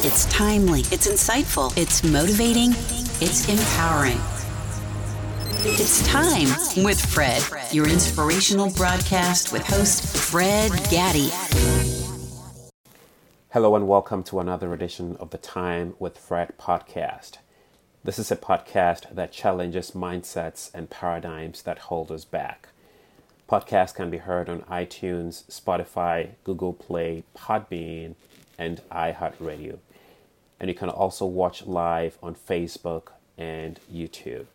It's timely, it's insightful, it's motivating, it's empowering. It's time with Fred, your inspirational broadcast with host Fred Gaddy. Hello, and welcome to another edition of the Time with Fred podcast. This is a podcast that challenges mindsets and paradigms that hold us back. Podcast can be heard on iTunes, Spotify, Google Play, Podbean, and iHeartRadio. And you can also watch live on Facebook and YouTube.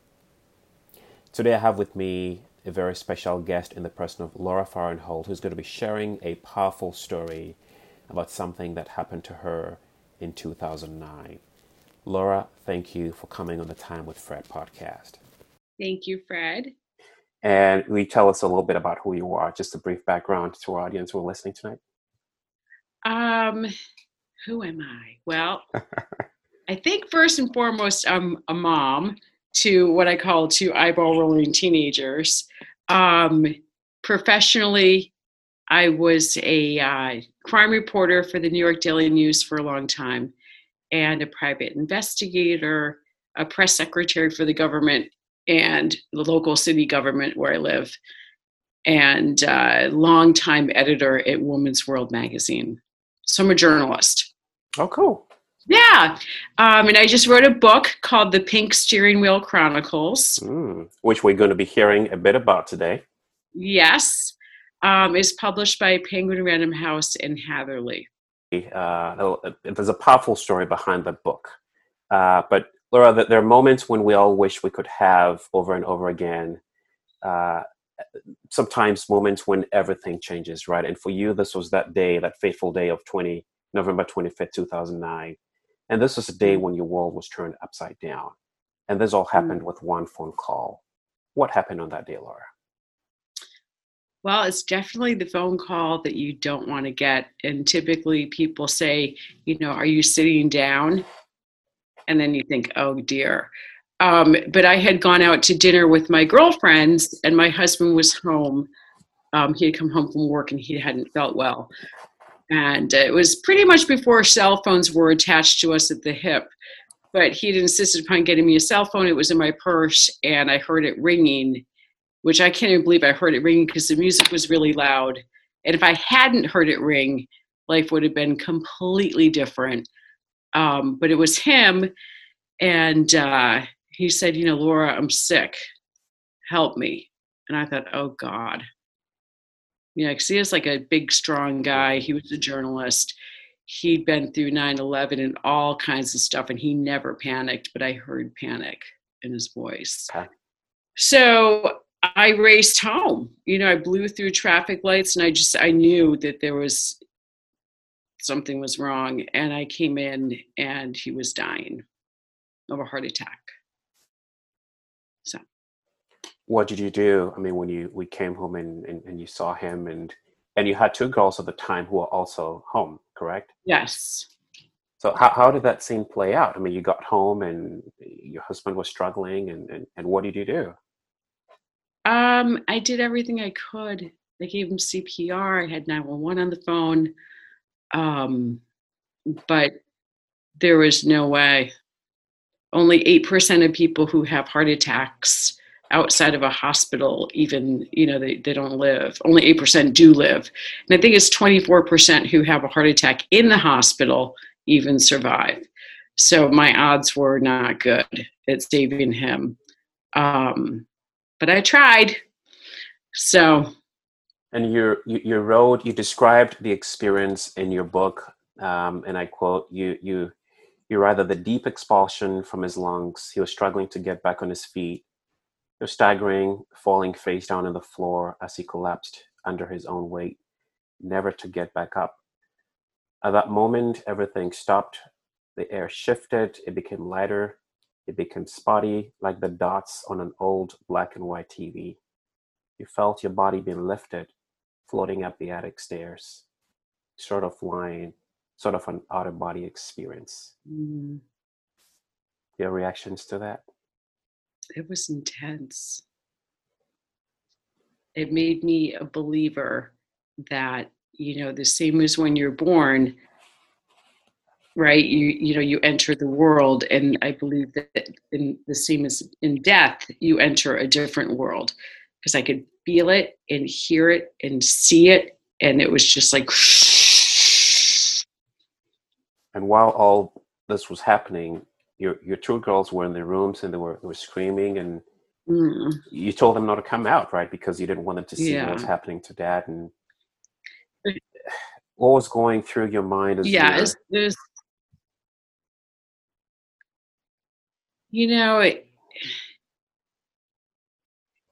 Today I have with me a very special guest in the person of Laura Fahrenthold, who's going to be sharing a powerful story about something that happened to her in 2009. Laura, thank you for coming on the Time with Fred podcast. Thank you, Fred. And will you tell us a little bit about who you are, just a brief background to our audience who are listening tonight? Um, who am I? Well, I think first and foremost, I'm a mom to what I call two eyeball rolling teenagers. Um, professionally, I was a uh, crime reporter for the New York Daily News for a long time, and a private investigator, a press secretary for the government and the local city government where I live, and uh, longtime editor at Woman's World magazine. So I'm a journalist. Oh, cool. Yeah. Um, and I just wrote a book called The Pink Steering Wheel Chronicles. Mm, which we're going to be hearing a bit about today. Yes. Um, is published by Penguin Random House in Hatherleigh. Uh, there's a powerful story behind the book. Uh, but Laura, there are moments when we all wish we could have over and over again. Uh, sometimes moments when everything changes, right? And for you, this was that day, that fateful day of 20, November 25th, 2009. And this was a day mm. when your world was turned upside down. And this all happened mm. with one phone call. What happened on that day, Laura? Well, it's definitely the phone call that you don't want to get. And typically people say, you know, are you sitting down? And then you think, oh dear. Um, but I had gone out to dinner with my girlfriends, and my husband was home. Um, he had come home from work and he hadn't felt well. And it was pretty much before cell phones were attached to us at the hip. But he had insisted upon getting me a cell phone. It was in my purse, and I heard it ringing, which I can't even believe I heard it ringing because the music was really loud. And if I hadn't heard it ring, life would have been completely different. Um, but it was him, and uh, he said, You know, Laura, I'm sick. Help me. And I thought, Oh, God. You know, because he was like a big, strong guy. He was a journalist. He'd been through 9 11 and all kinds of stuff, and he never panicked, but I heard panic in his voice. Okay. So I raced home. You know, I blew through traffic lights and I just, I knew that there was something was wrong. And I came in and he was dying of a heart attack. So what did you do? I mean, when you we came home and, and, and you saw him and and you had two girls at the time who were also home, correct? Yes. So how, how did that scene play out? I mean, you got home and your husband was struggling and, and, and what did you do? Um, I did everything I could. I gave him CPR. I had 911 on the phone. Um, but there was no way. Only 8% of people who have heart attacks outside of a hospital even you know they, they don't live. Only 8% do live. And i think it's 24% who have a heart attack in the hospital even survive. So my odds were not good at saving him. Um, but i tried. So and your you wrote you described the experience in your book um, and i quote you you you rather the deep expulsion from his lungs he was struggling to get back on his feet staggering, falling face down on the floor as he collapsed under his own weight, never to get back up. At that moment, everything stopped. The air shifted, it became lighter, it became spotty, like the dots on an old black and white TV. You felt your body being lifted, floating up the attic stairs, sort of flying, sort of an out of body experience. Mm. Your reactions to that? It was intense. It made me a believer that, you know, the same as when you're born, right you you know you enter the world and i believe that in the same as in death you enter a different world because i could feel it and hear it and see it and it was just like and while all this was happening your your two girls were in their rooms and they were they were screaming and mm, you told them not to come out right? Because you didn't want them to see Yeah. what was happening to dad and what was going through your mind as yeah you there's you know it,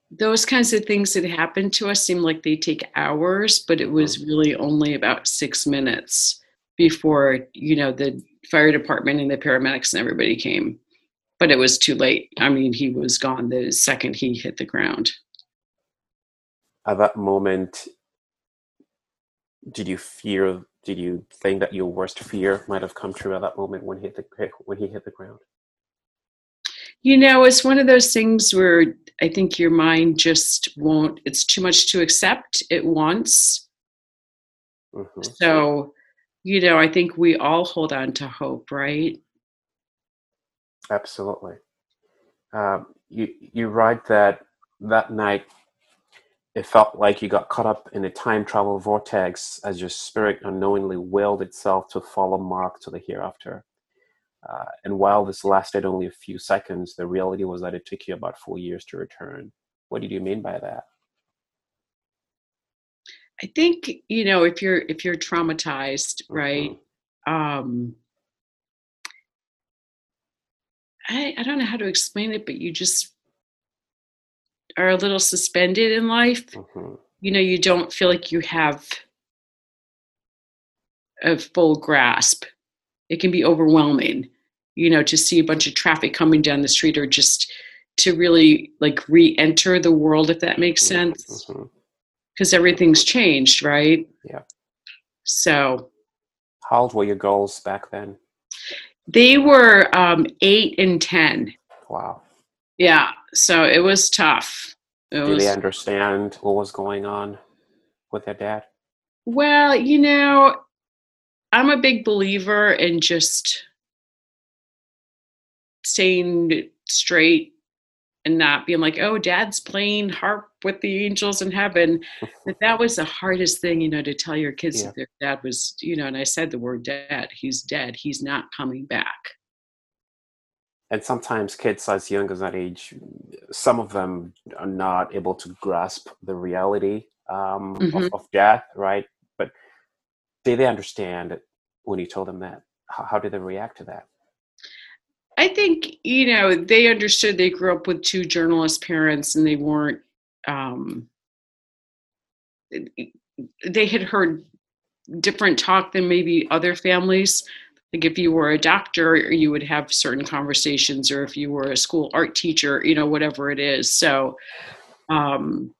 those kinds of things that happen to us seem like they take hours but it was really only about six minutes before you know the fire department and the paramedics and everybody came. But it was too late. I mean he was gone the second he hit the ground. At that moment did you fear did you think that your worst fear might have come true at that moment when he hit the when he hit the ground? You know, it's one of those things where I think your mind just won't, it's too much to accept at once. hmm So, you know, I think we all hold on to hope, right? absolutely. Um, you you write that that night it felt like you got caught up in a time travel vortex as your spirit unknowingly willed itself to follow mark to the hereafter. Uh, and while this lasted only a few seconds the reality was that it took you about four years to return. What did you mean by that I think, you know, if you're if you're traumatized, right? Mhm. Um I, I don't know how to explain it, but you just are a little suspended in life. Mhm. you know you don't feel like you have a full grasp it can be overwhelming you know to see a bunch of traffic coming down the street or just to really like re-enter the world if that makes sense Mhm. Because everything's changed right? Yeah. so how old were your girls back then? They were um, eight and ten. Wow. Yeah so it was tough. It did was they understand what was going on with their dad? Well, you know, I'm a big believer in just staying straight and not being like, oh, dad's playing harp with the angels in heaven. But that was the hardest thing, you know, to tell your kids Yeah. that their dad was, you know, and I said the word dead. He's dead. He's not coming back. and sometimes kids as young as that age some of them are not able to grasp the reality um, of, Mhm. of death right but did they understand when you told them that how, how did they react to that I think, you know, they understood they grew up with two journalist parents and they weren't, um, they had heard different talk than maybe other families. Like if you were a doctor, you would have certain conversations, or if you were a school art teacher, you know, whatever it is. So, um,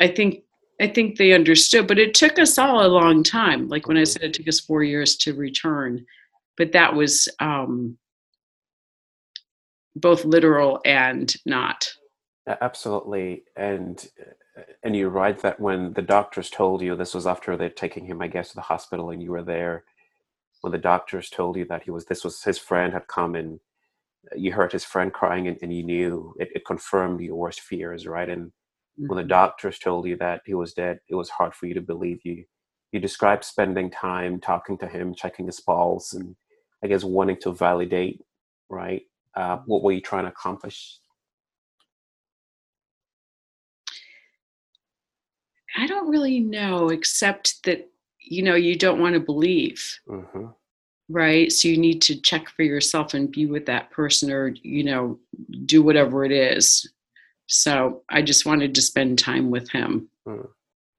I think I think they understood, but it took us all a long time. Like when I said it took us four years to return, but that was um, both literal and not. Absolutely and uh, and you write that when the doctors told you this was after they'd taken him i guess to the hospital and you were there when the doctors told you that he was this was his friend had come and you heard his friend crying and, and you knew it, it confirmed your worst fears right and when the Mhm. doctors told you that he was dead it was hard for you to believe you you described spending time talking to him checking his pulse and i guess wanting to validate right uh, what were you trying to accomplish I don't really know, except that you know you don't want to believe, hmm right? So you need to check for yourself and be with that person, or you know, do whatever it is. So I just wanted to spend time with him Mm.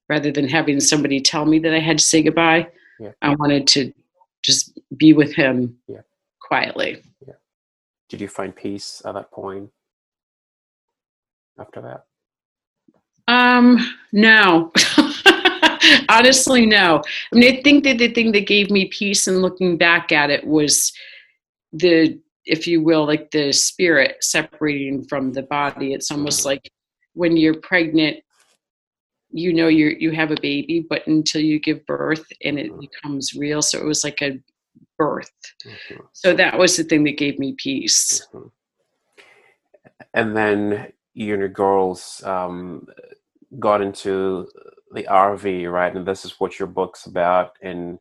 rather than having somebody tell me that I had to say goodbye. Yeah. I wanted to just be with him Yeah. quietly. Did you find peace at that point after that Um, no. Honestly, no. I mean, I think that the thing that gave me peace and looking back at it was the, if you will, like the spirit separating from the body. It's almost like when you're pregnant, you know you you have a baby, but until you give birth and it Mhm. becomes real. So it was like a birth. Mm-hmm. So that was the thing that gave me peace. Mm-hmm. And then you and your girls um, got into the RV, right? And this is what your book's about. And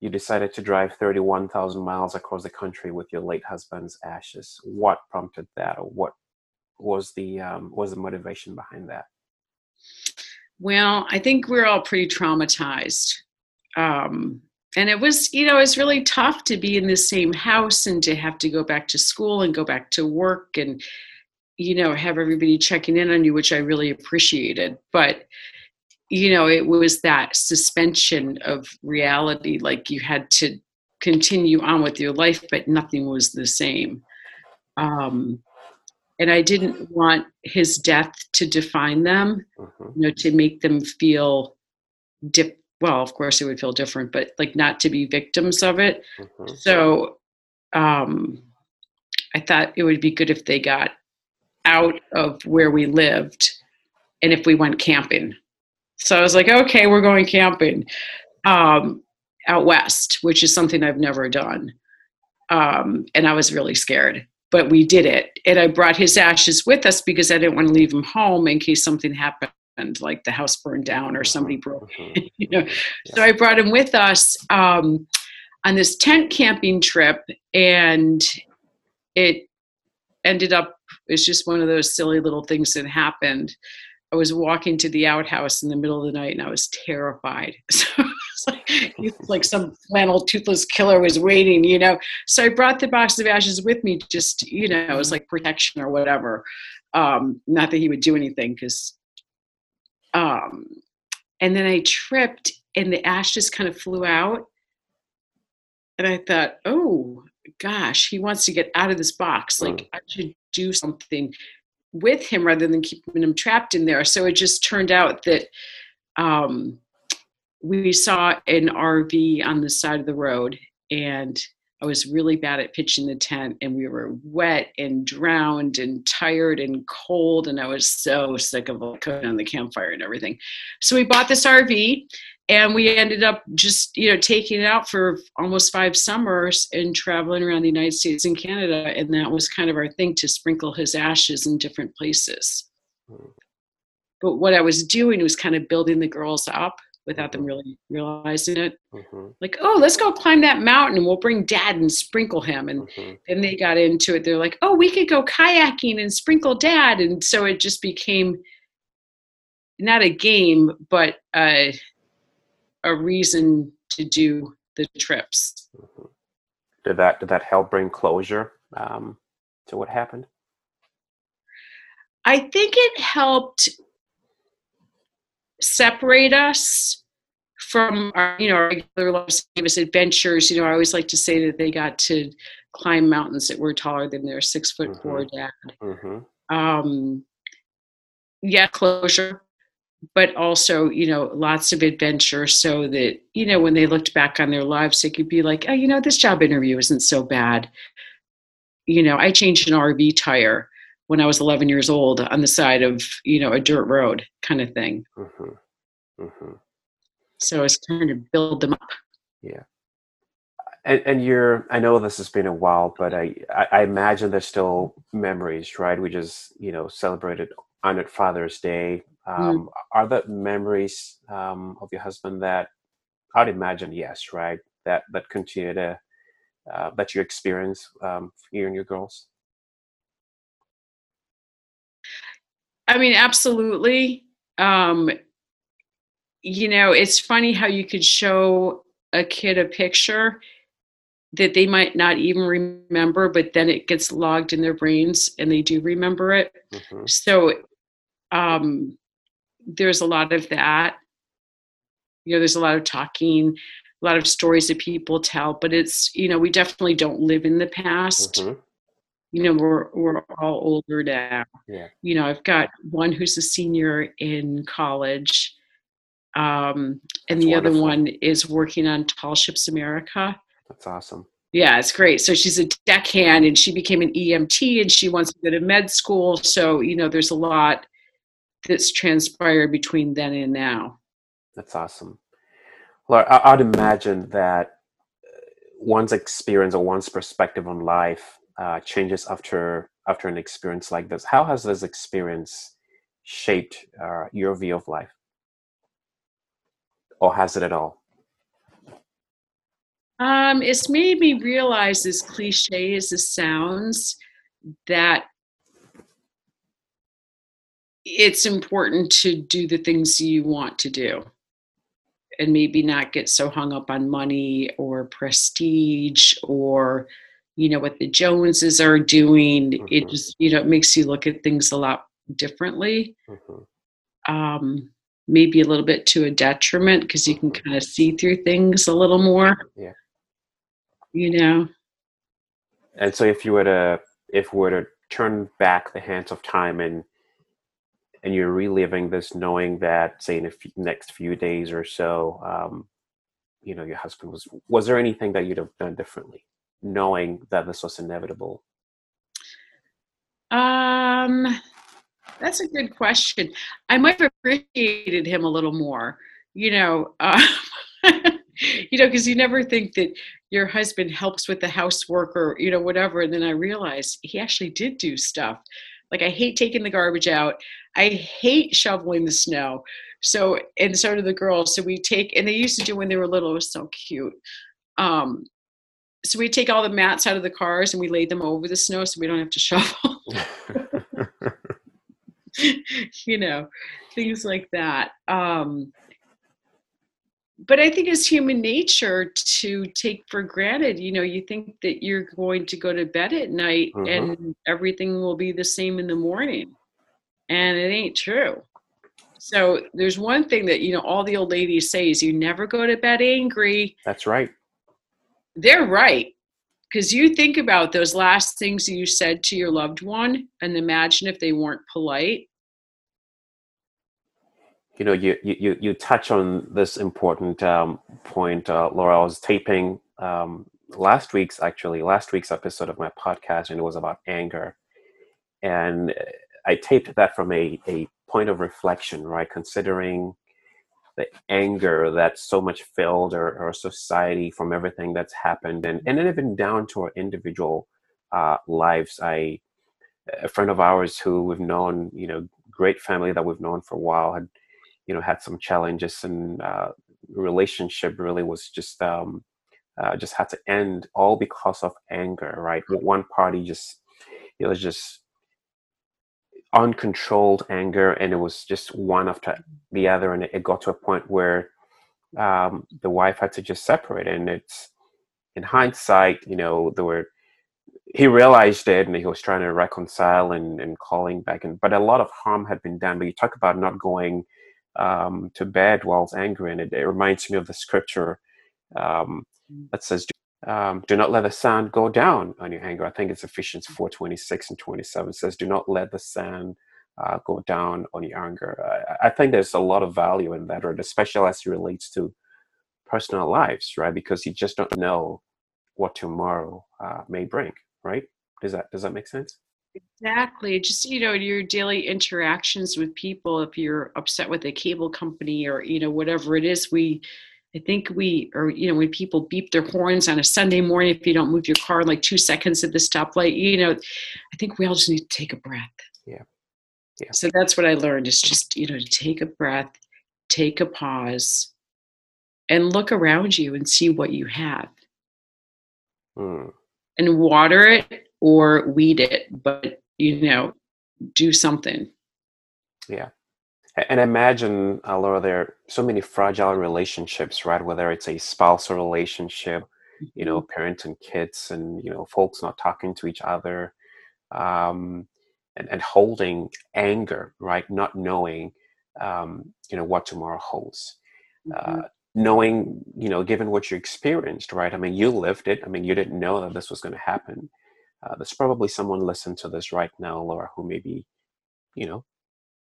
you decided to drive 31,000 miles across the country with your late husband's ashes. What prompted that, or what was the um, was the motivation behind that? Well, I think we're all pretty traumatized. Um, and it was, you know, it's really tough to be in the same house and to have to go back to school and go back to work and, you know, have everybody checking in on you, which I really appreciated. But, you know, it was that suspension of reality. Like you had to continue on with your life, but nothing was the same. Um, and I didn't want his death to define them, mm-hmm. you know, to make them feel dip. Well, of course, it would feel different, but like not to be victims of it. Mm-hmm. So, um, I thought it would be good if they got out of where we lived, and if we went camping. So I was like, okay, we're going camping um, out west, which is something I've never done. Um, and I was really scared but we did it. And I brought his ashes with us because I didn't want to leave him home in case something happened, like the house burned down or somebody mm-hmm. broke. Mm-hmm. you know, so I brought him with us um, on this tent camping trip, and it ended up. It's just one of those silly little things that happened. I was walking to the outhouse in the middle of the night, and I was terrified. So like, like some flannel toothless killer was waiting, you know. So I brought the box of ashes with me, just you know, it was like protection or whatever. Um, not that he would do anything, because. Um, and then I tripped, and the ashes kind of flew out, and I thought, oh gosh, he wants to get out of this box. Like mm. I should do something with him rather than keeping him trapped in there. So it just turned out that um, we saw an RV on the side of the road and I was really bad at pitching the tent and we were wet and drowned and tired and cold and I was so sick of cooking on the campfire and everything. So we bought this RV and we ended up just, you know, taking it out for almost five summers and traveling around the United States and Canada and that was kind of our thing to sprinkle his ashes in different places. Hmm. But what I was doing was kind of building the girls up without them really realizing it. Mm-hmm. Like, oh, let's go climb that mountain and we'll bring dad and sprinkle him. And mm-hmm. then they got into it. They're like, oh, we could go kayaking and sprinkle dad. And so it just became not a game, but a, a reason to do the trips. Mm-hmm. Did that did that help bring closure um, to what happened? I think it helped separate us from our, you know, our regular Los Angeles adventures. You know, I always like to say that they got to climb mountains that were taller than their six foot mm-hmm. four dad. Mm-hmm. Um, yeah, closure, but also, you know, lots of adventure so that, you know, when they looked back on their lives, they could be like, oh, you know, this job interview isn't so bad. You know, I changed an RV tire when I was 11 years old on the side of you know a dirt road kind of thing. Mm-hmm. Mm-hmm. So it's trying to build them up. Yeah. And, and you're i know this has been a while but I, I imagine there's still memories right we just you know celebrated honored father's day mm. um, mm. are there memories um, of your husband that i'd imagine yes right that that continue to uh, that you experience um, you and your girls I mean, absolutely. Um, you know, it's funny how you could show a kid a picture that they might not even remember, but then it gets logged in their brains and they do remember it. Mm-hmm. So um, there's a lot of that. You know, there's a lot of talking, a lot of stories that people tell, but it's, you know, we definitely don't live in the past. Mm-hmm you know we're we're all older now. Yeah. you know i've got one who's a senior in college um, and that's the wonderful. other one is working on tall ships america. That's awesome. Yeah it's great. So she's a deckhand and she became an emt and she wants to go to med school. So you know there's a lot that's transpired between then and now. That's awesome. Well i'd imagine that one's experience or one's perspective on life uh, changes after after an experience like this. How has this experience shaped uh, your view of life, or has it at all? Um, it's made me realize, as cliche as this sounds, that it's important to do the things you want to do and maybe not get so hung up on money or prestige or you know what the joneses are doing mm-hmm. it just you know it makes you look at things a lot differently mm-hmm. um maybe a little bit to a detriment because you can mm-hmm. kind of see through things a little more yeah you know and so if you were to if we were to turn back the hands of time and and you're reliving this knowing that say in the f- next few days or so um, you know your husband was was there anything that you'd have done differently knowing that this was inevitable um that's a good question i might have appreciated him a little more you know uh, you know because you never think that your husband helps with the housework or you know whatever and then i realized he actually did do stuff like I hate taking the garbage out. I hate shoveling the snow. So and so do the girls. So we take and they used to do when they were little. It was so cute. Um, so we take all the mats out of the cars and we lay them over the snow so we don't have to shovel. you know, things like that. Um, but I think it's human nature to take for granted. You know, you think that you're going to go to bed at night mm-hmm. and everything will be the same in the morning. And it ain't true. So there's one thing that, you know, all the old ladies say is you never go to bed angry. That's right. They're right. Because you think about those last things you said to your loved one and imagine if they weren't polite you know, you you you touch on this important um, point, uh, Laura. I was taping um, last week's actually last week's episode of my podcast, and it was about anger, and I taped that from a a point of reflection, right? Considering the anger that so much filled our, our society from everything that's happened, and and even down to our individual uh, lives. I a friend of ours who we've known, you know, great family that we've known for a while had you know had some challenges and uh, relationship really was just um, uh, just had to end all because of anger right one party just it was just uncontrolled anger and it was just one after the other and it, got to a point where um, the wife had to just separate and it's in hindsight you know there were he realized it and he was trying to reconcile and, and calling back and but a lot of harm had been done but you talk about not going um, to bed while angry, and it, it, reminds me of the scripture um, that says, um, "Do not let the sun go down on your anger." I think it's Ephesians four twenty six and twenty seven says, "Do not let the sun uh, go down on your anger." I, I, think there's a lot of value in that? Especially as it relates to personal lives, right? Because you just don't know what tomorrow uh, may bring, right? Does that does that make sense? Exactly. Just, you know, your daily interactions with people, if you're upset with a cable company or, you know, whatever it is, we, I think we, or, you know, when people beep their horns on a Sunday morning, if you don't move your car like two seconds at the stoplight, you know, I think we all just need to take a breath. Yeah. Yeah. So that's what I learned is just, you know, to take a breath, take a pause, and look around you and see what you have. Mm. And water it or weed it, but you know, do something. Yeah. And imagine, uh, Laura, there are so many fragile relationships, right? Whether it's a spousal relationship, you know, mm-hmm. parents and kids, and you know, folks not talking to each other, um, and, and holding anger, right? Not knowing, um, you know, what tomorrow holds. Mm-hmm. Uh, knowing, you know, given what you experienced, right? I mean, you lived it. I mean, you didn't know that this was going to happen uh, there's probably someone listening to this right now, Laura, who maybe, you know,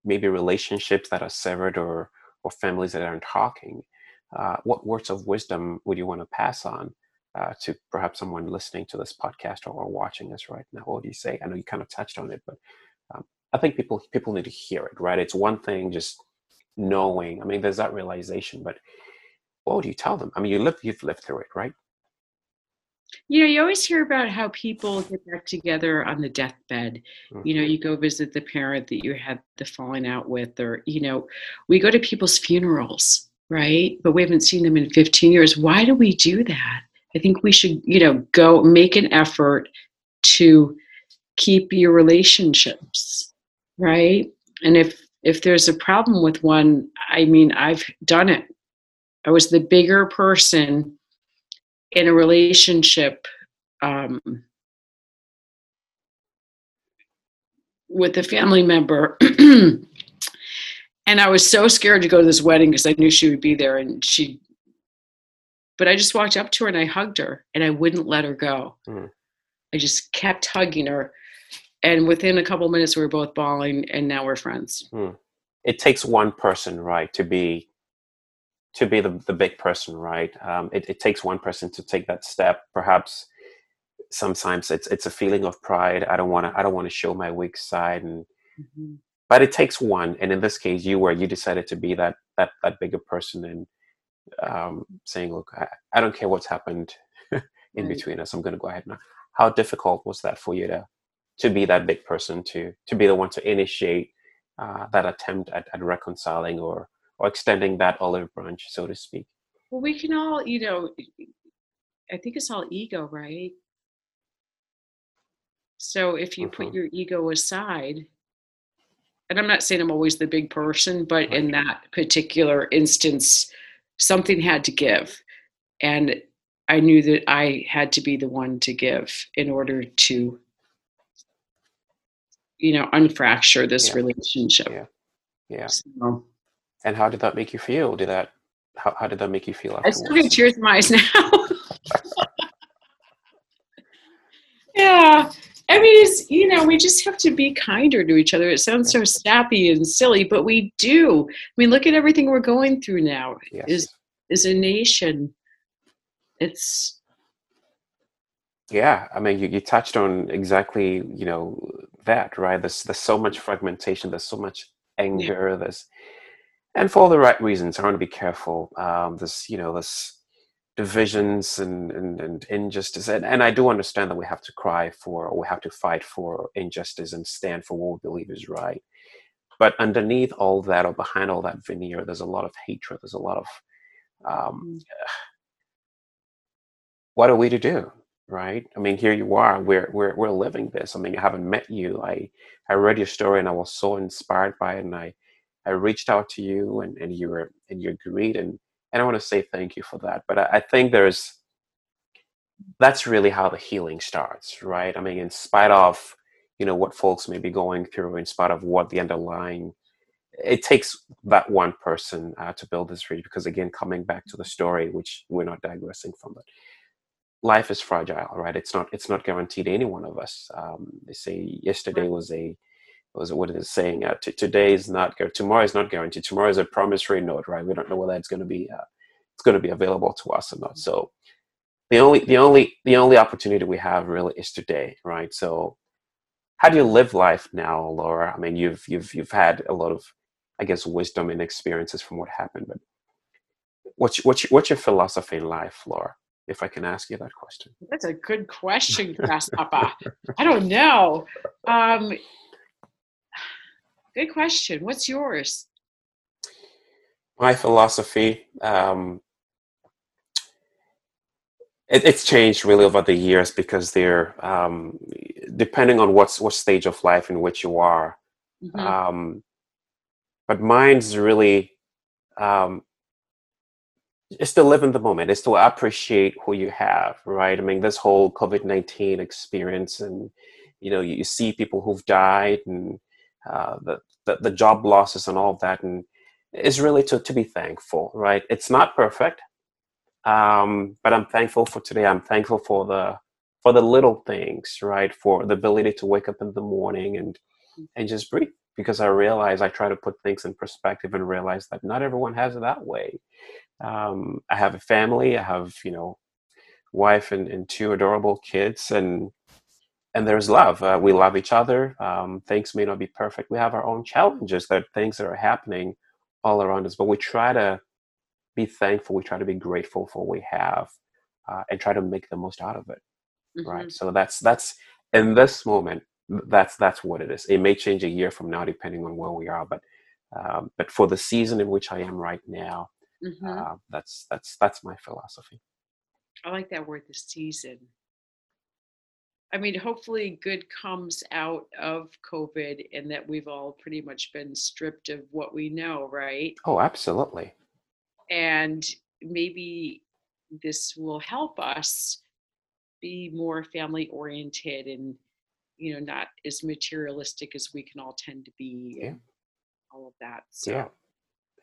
maybe relationships that are severed or or families that aren't talking. Uh, what words of wisdom would you want to pass on uh, to perhaps someone listening to this podcast or, or, watching us right now? What do you say? I know you kind of touched on it, but um, I think people people need to hear it. Right? It's one thing just knowing. I mean, there's that realization, but what would you tell them? I mean, you live, you've lived through it, right? You know, you always hear about how people get back together on the deathbed. Mm-hmm. You know, you go visit the parent that you had the falling out with, or, you know, we go to people's funerals, right? But we haven't seen them in 15 years. Why do we do that? I think we should, you know, go make an effort to keep your relationships, right? And if if there's a problem with one, I mean, I've done it. I was the bigger person in a relationship um, with a family member. and I was so scared to go to this wedding because I knew she would be there and she but I just walked up to her and I hugged her and I wouldn't let her go. Mm. I just kept hugging her. And within a couple minutes, we were both bawling and now we're friends. Mm. It takes one person, right, to be to be the, the big person, right? Um, it, it takes one person to take that step. Perhaps sometimes it's it's a feeling of pride. I don't want to I don't want to show my weak side, and mm-hmm. but it takes one. And in this case, you were you decided to be that that that bigger person and um, saying, look, I, I, don't care what's happened in right. between us. I'm going to go ahead now. How difficult was that for you to to be that big person to to be the one to initiate uh, that attempt at, at reconciling or or extending that olive branch, so to speak. Well, we can all, you know, I think it's all ego, right? So if you mm-hmm. put your ego aside, and I'm not saying I'm always the big person, but in that particular instance, something had to give. And I knew that I had to be the one to give in order to, you know, unfracture this yeah. relationship. Yeah. Yeah. So, and how did that make you feel? Did that how, how did that make you feel afterwards? I still get tears in my eyes now. yeah. I mean, it's, you know, we just have to be kinder to each other. It sounds so snappy and silly, but we do. I mean, look at everything we're going through now. Yes. Is is a nation. It's yeah. I mean, you, you touched on exactly you know that right. There's there's so much fragmentation. There's so much anger. Yeah. There's and for all the right reasons. I want to be careful. Um, this, you know, this divisions and, and, and injustice. And, and I do understand that we have to cry for, or we have to fight for injustice and stand for what we believe is right. But underneath all that, or behind all that veneer, there's a lot of hatred. There's a lot of, um, mm. what are we to do? Right? I mean, here you are. We're we're we're living this. I mean, I haven't met you. I I read your story and I was so inspired by it, and I I reached out to you and, and you were and you agreed and and I want to say thank you for that. But I, I think there's that's really how the healing starts, right? I mean, in spite of you know what folks may be going through, in spite of what the underlying, it takes that one person uh, to build this bridge. Because again, coming back to the story, which we're not digressing from, but life is fragile, right? It's not it's not guaranteed to any one of us. Um, they say yesterday was a what it is saying uh, t- today is not tomorrow is not guaranteed tomorrow is a promissory note right we don't know whether it's going to be uh, it's going to be available to us or not so the only the only the only opportunity we have really is today right so how do you live life now laura i mean you've you've you've had a lot of i guess wisdom and experiences from what happened but what's what's what's your philosophy in life laura if I can ask you that question. That's a good question, Grasshopper. I don't know. Um, Good question. What's yours? My philosophy, um, it, it's changed really over the years because they're um, depending on what's what stage of life in which you are. Mm-hmm. Um, but mine's really um, is to live in the moment, is to appreciate who you have, right? I mean, this whole COVID nineteen experience, and you know, you, you see people who've died, and uh, the, the, the job losses and all of that, and is really to to be thankful, right? It's not perfect, um, but I'm thankful for today. I'm thankful for the for the little things, right? For the ability to wake up in the morning and and just breathe. Because I realize I try to put things in perspective and realize that not everyone has it that way. Um, I have a family. I have you know wife and, and two adorable kids and and there's love. Uh, we love each other. Um, things may not be perfect. We have our own challenges. There are things that are happening all around us, but we try to be thankful. We try to be grateful for what we have, uh, and try to make the most out of it. Mhm. right? So that's that's in this moment, that's that's what it is. It may change a year from now depending on where we are, but um, but for the season in which I am right now, Mhm. uh, that's that's that's my philosophy. I like that word, the season. I mean, hopefully, good comes out of COVID and that we've all pretty much been stripped of what we know, right? Oh, absolutely. And maybe this will help us be more family oriented and, you know, not as materialistic as we can all tend to be Yeah. all of that. So, Yeah.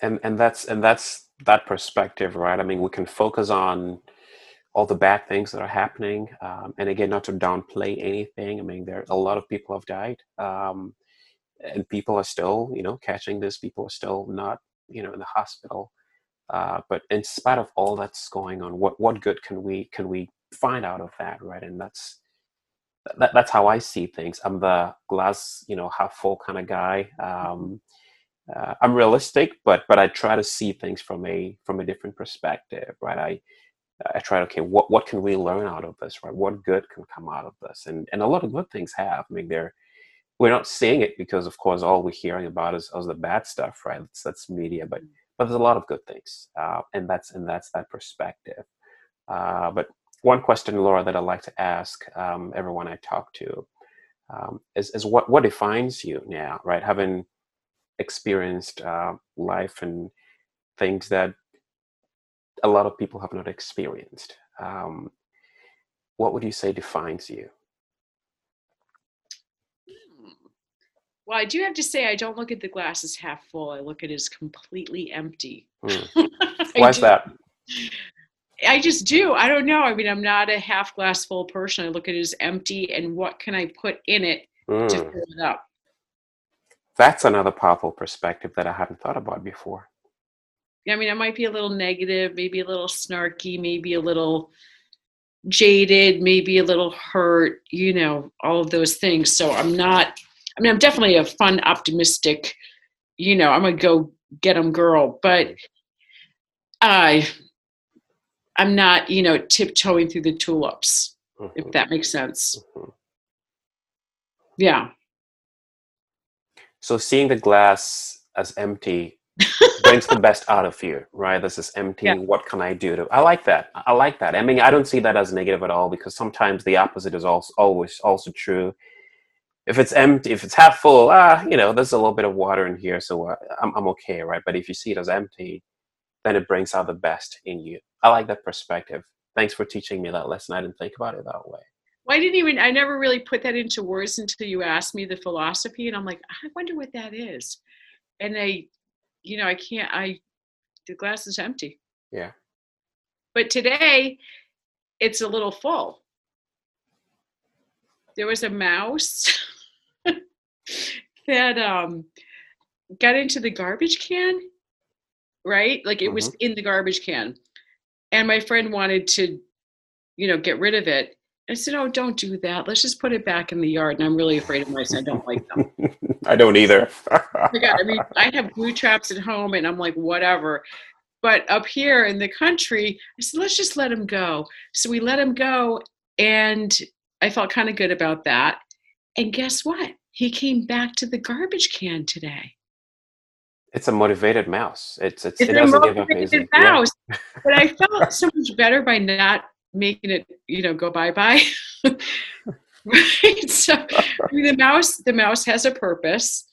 And and that's and that's that perspective, right? I mean, we can focus on all the bad things that are happening, um, and again, not to downplay anything. I mean, there a lot of people have died, um, and people are still, you know, catching this. People are still not, you know, in the hospital. Uh, but in spite of all that's going on, what what good can we can we find out of that, right? And that's that, that's how I see things. I'm the glass, you know, half full kind of guy. Um, uh, I'm realistic, but but I try to see things from a from a different perspective, right? I I to okay, what what can we learn out of this, right? What good can come out of this, and and a lot of good things have. I mean, they're we're not seeing it because, of course, all we're hearing about is, is the bad stuff, right? That's that's media, but but there's a lot of good things, uh, and that's and that's that perspective. Uh, but one question, Laura, that I like to ask um, everyone I talk to um, is is what what defines you now, right? Having experienced uh, life and things that a lot of people have not experienced. Um, what would you say defines you? Hmm. Well, I do have to say, I don't look at the glass as half full. I look at it as completely empty. Why is do. that? I just do. I don't know. I mean, I'm not a half glass full person. I look at it as empty, and what can I put in it to Hmm. fill it up? That's another powerful perspective that I hadn't thought about before. I mean, I might be a little negative, maybe a little snarky, maybe a little jaded, maybe a little hurt, you know, all of those things. So I'm not, I mean, I'm definitely a fun, optimistic, you know, I'm a go get 'em girl, but I, I'm not, you know, tiptoeing through the tulips, if Mhm, that makes sense. mhm. Yeah. So seeing the glass as empty brings the best out of you, right? This is empty. Yeah. What can I do to? I like that. I like that. I mean, I don't see that as negative at all because sometimes the opposite is also always also true. If it's empty, if it's half full, ah, you know, there's a little bit of water in here, so uh, I'm I'm okay, right? But if you see it as empty, then it brings out the best in you. I like that perspective. Thanks for teaching me that lesson. I didn't think about it that way. Well, I didn't even, I never really put that into words until you asked me the philosophy. And I'm like, I wonder what that is. And I, you know, I can't, I, the glass is empty. Yeah. But today, it's a little full. There was a mouse that um, got into the garbage can, right? Like it was in the garbage can. And my friend wanted to, you know, get rid of it. I said, "Oh, don't do that. Let's just put it back in the yard." And I'm really afraid of mice. I don't like them. I don't either. Oh my I mean, I have glue traps at home, and I'm like, whatever. But up here in the country, I said, let's just let him go. So we let him go, and I felt kind of good about that. And guess what? He came back to the garbage can today. it's a motivated mouse. It's, it's, It's it a doesn't give up motivated easy. Yeah. mouse. But I felt so much better by not making it, you know, go bye bye. right. So I mean, the mouse, the mouse has a purpose,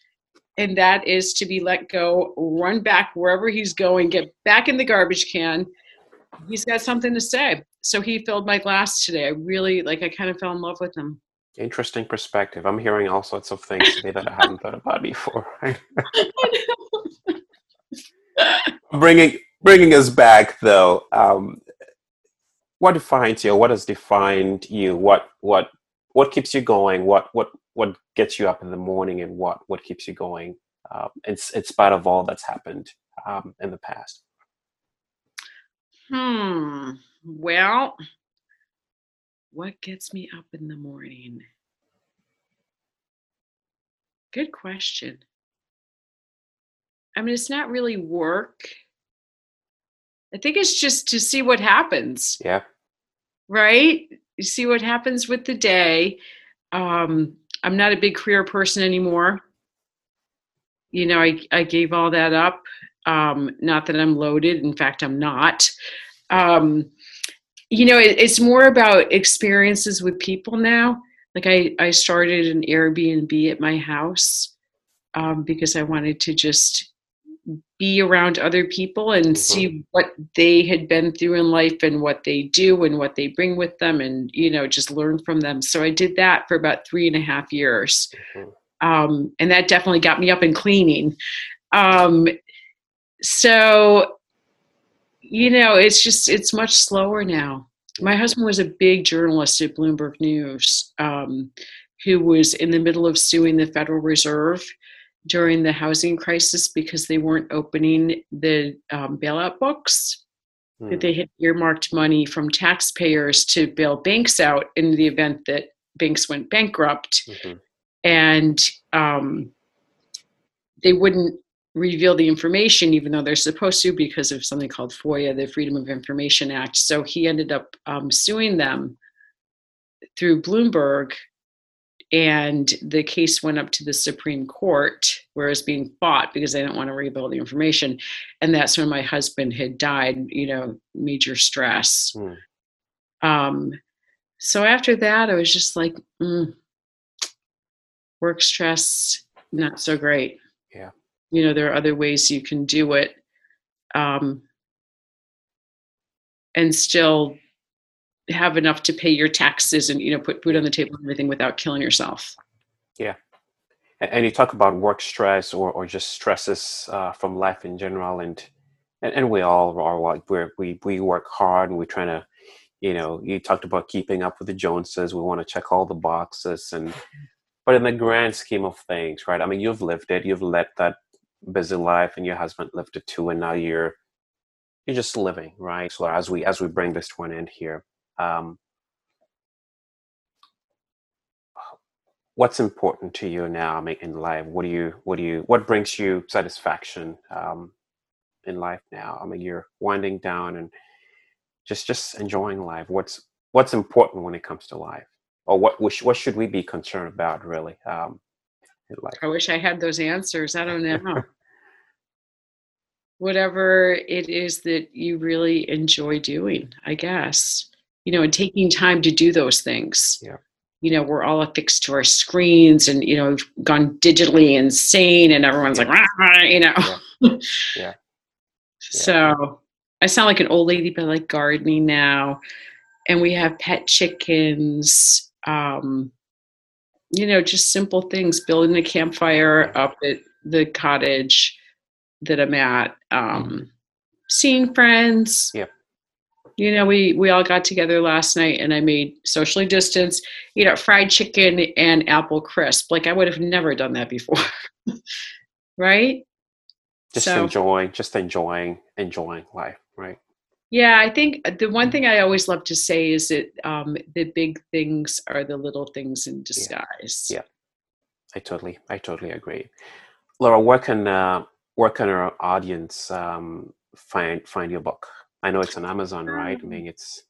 and that is to be let go, run back wherever he's going, get back in the garbage can. He's got something to say. So he filled my glass today. I really like. I kind of fell in love with him. Interesting perspective. I'm hearing all sorts of things today that I hadn't thought about before. Bringing bringing us back though, um, what defines you? What has defined you? What what what keeps you going? What what what gets you up in the morning, and what what keeps you going? Um, in, in spite of all that's happened um, in the past. Hmm. Well, what gets me up in the morning? Good question. I mean, it's not really work. I think it's just to see what happens, Yeah. right? you see what happens with the day. Um, I'm not a big career person anymore. You know, I, I gave all that up. Um, not that I'm loaded. In fact, I'm not. Um, you know, it, it's more about experiences with people now. Like I, I started an Airbnb at my house um, because I wanted to just be around other people and mm-hmm. see what they had been through in life and what they do and what they bring with them and you know just learn from them. So i did that for about three and a half years. Mm-hmm. um, and that definitely got me up and cleaning. Um, so you know it's just it's much slower now. My husband was a big journalist at bloomberg news um, who was in the middle of suing the federal reserve during the housing crisis because they weren't opening the um, bailout books. Hmm. That they had earmarked money from taxpayers to bail banks out in the event that banks went bankrupt, mm-hmm. and um, they wouldn't reveal the information even though they're supposed to because of something called FOIA, the Freedom of Information Act. So he ended up um, suing them through Bloomberg and the case went up to the Supreme Court where it was being fought because they didn't want to reveal the information. And that's when my husband had died, you know, major stress. Mm. Um, so after that, I was just like, mm, work stress, not so great. Yeah. You know, there are other ways you can do it. Um, and still have enough to pay your taxes and you know put food on the table and everything without killing yourself. Yeah. And you talk about work stress or, or just stresses uh, from life in general and, and and we all are like we we we work hard and we're trying to you know you talked about keeping up with the joneses. We want to check all the boxes and but in the grand scheme of things right i mean you've lived it. You've led that busy life and your husband lived it too and now you're you're just living right? So as we as we bring this to an end here um, what's important to you now I mean, in life? What do you what do you what brings you satisfaction um, in life now? I mean you're winding down and just just enjoying life. What's what's important when it comes to life? Or what what should we be concerned about really um, in life? I wish i had those answers. I don't know. Whatever it is that you really enjoy doing i guess you know, and taking time to do those things. Yeah. You know, we're all affixed to our screens and, you know, gone digitally insane and everyone's yeah. like, you know. Yeah. yeah. So I sound like an old lady, but I like gardening now. And we have pet chickens. Um, you know, just simple things, building a campfire up at the cottage that I'm at, um, seeing friends. Yep you know we we all got together last night and i made socially distanced you know fried chicken and apple crisp. Like i would have never done that before. Right? Just so, enjoying just enjoying enjoying life right? Yeah i think the one thing i always love to say is that um, the big things are the little things in disguise. Yeah, yeah. i totally i totally agree. Laura where can uh, where can our audience um, find find your book I know it's on Amazon, right? I um, mean, it's.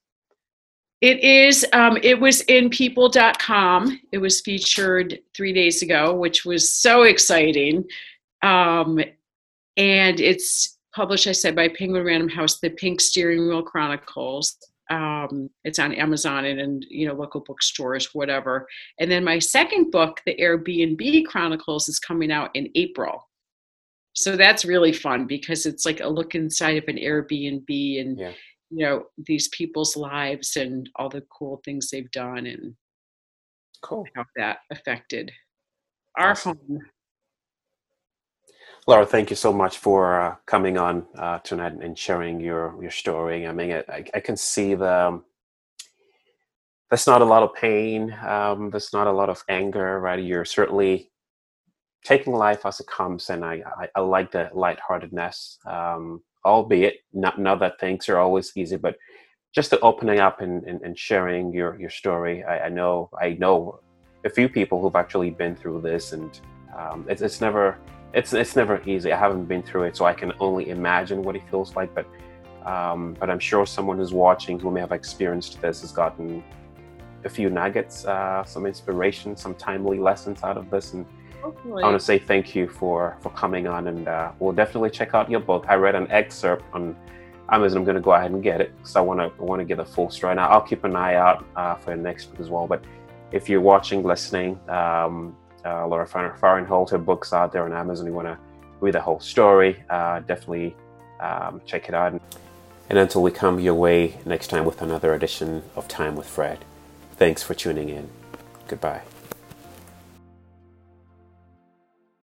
It is. Um, it was in people.com. It was featured three days ago, which was so exciting. Um, and it's published, I said, by Penguin Random House, The Pink Steering Wheel Chronicles. Um, it's on Amazon and, and you know local bookstores, whatever. And then my second book, The Airbnb Chronicles, is coming out in April so that's really fun because it's like a look inside of an airbnb and yeah. you know these people's lives and all the cool things they've done and cool how that affected our awesome. home Laura, thank you so much for uh, coming on uh, tonight and sharing your your story. I mean, I, I can see the um, there's not a lot of pain. Um, there's not a lot of anger, right? You're certainly taking life as it comes, and I, I, I like the lightheartedness, um, albeit not, not that things are always easy, but just the opening up and, and, and sharing your, your story. I, I, know I know a few people who've actually been through this, and um, it's, it's never it's it's never easy. I haven't been through it, so I can only imagine what it feels like. But um, but I'm sure someone who's watching who may have experienced this has gotten a few nuggets, uh, some inspiration, some timely lessons out of this. And I want to say thank you for for coming on, and uh, we'll definitely check out your book. I read an excerpt on Amazon. I'm going to go ahead and get it because I want to want to get the full story. Now I'll keep an eye out uh, for next book as well. But if you're watching, listening, um, uh, Laura Fahrenthold books are out there on Amazon. You want to read the whole story? Uh, definitely um, check it out. And until we come your way next time with another edition of Time with Fred, thanks for tuning in. Goodbye.